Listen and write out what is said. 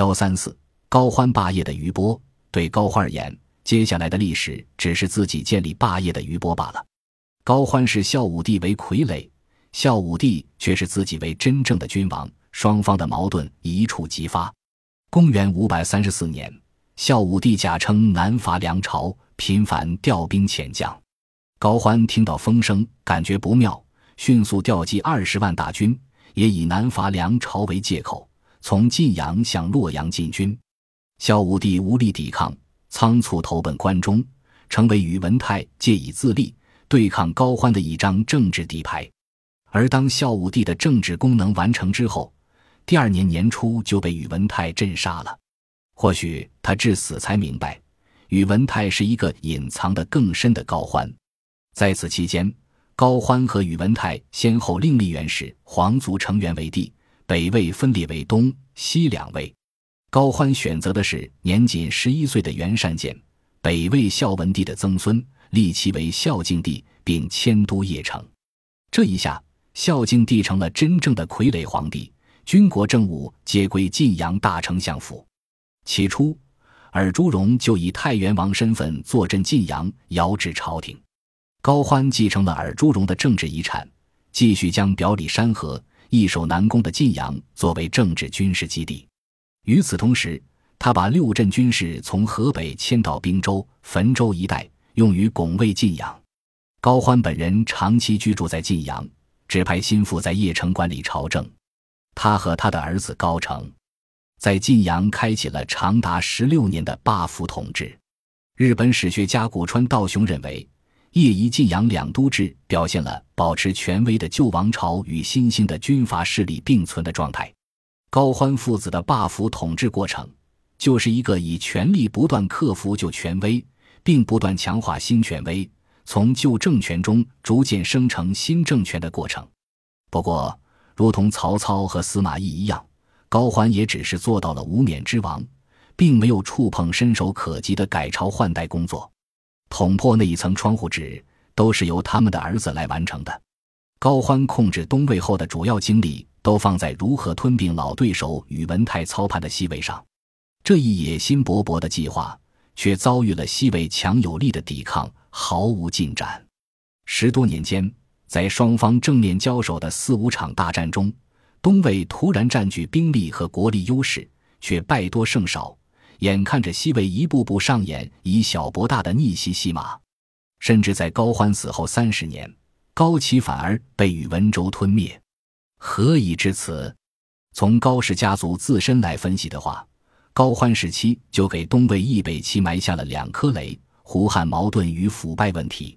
幺三四高欢霸业的余波，对高欢而言，接下来的历史只是自己建立霸业的余波罢了。高欢视孝武帝为傀儡，孝武帝却是自己为真正的君王，双方的矛盾一触即发。公元五百三十四年，孝武帝假称南伐梁朝，频繁调兵遣将。高欢听到风声，感觉不妙，迅速调集二十万大军，也以南伐梁朝为借口。从晋阳向洛阳进军，孝武帝无力抵抗，仓促投奔关中，成为宇文泰借以自立、对抗高欢的一张政治底牌。而当孝武帝的政治功能完成之后，第二年年初就被宇文泰镇杀了。或许他至死才明白，宇文泰是一个隐藏的更深的高欢。在此期间，高欢和宇文泰先后另立元氏皇族成员为帝。北魏分裂为东西两魏，高欢选择的是年仅十一岁的袁善简，北魏孝文帝的曾孙，立其为孝敬帝，并迁都邺城。这一下，孝敬帝成了真正的傀儡皇帝，军国政务皆归晋阳大丞相府。起初，尔朱荣就以太原王身份坐镇晋阳，遥指朝廷。高欢继承了尔朱荣的政治遗产，继续将表里山河。易守难攻的晋阳作为政治军事基地，与此同时，他把六镇军士从河北迁到滨州、汾州一带，用于拱卫晋阳。高欢本人长期居住在晋阳，指派心腹在邺城管理朝政。他和他的儿子高澄，在晋阳开启了长达十六年的霸府统治。日本史学家古川道雄认为。夜夷晋阳两都制表现了保持权威的旧王朝与新兴的军阀势力并存的状态。高欢父子的霸府统治过程，就是一个以权力不断克服旧权威，并不断强化新权威，从旧政权中逐渐生成新政权的过程。不过，如同曹操和司马懿一样，高欢也只是做到了无冕之王，并没有触碰伸手可及的改朝换代工作。捅破那一层窗户纸，都是由他们的儿子来完成的。高欢控制东魏后的主要精力都放在如何吞并老对手宇文泰操盘的西魏上。这一野心勃勃的计划，却遭遇了西魏强有力的抵抗，毫无进展。十多年间，在双方正面交手的四五场大战中，东魏突然占据兵力和国力优势，却败多胜少。眼看着西魏一步步上演以小博大的逆袭戏码，甚至在高欢死后三十年，高齐反而被宇文周吞灭，何以至此？从高氏家族自身来分析的话，高欢时期就给东魏易北齐埋下了两颗雷：胡汉矛盾与腐败问题。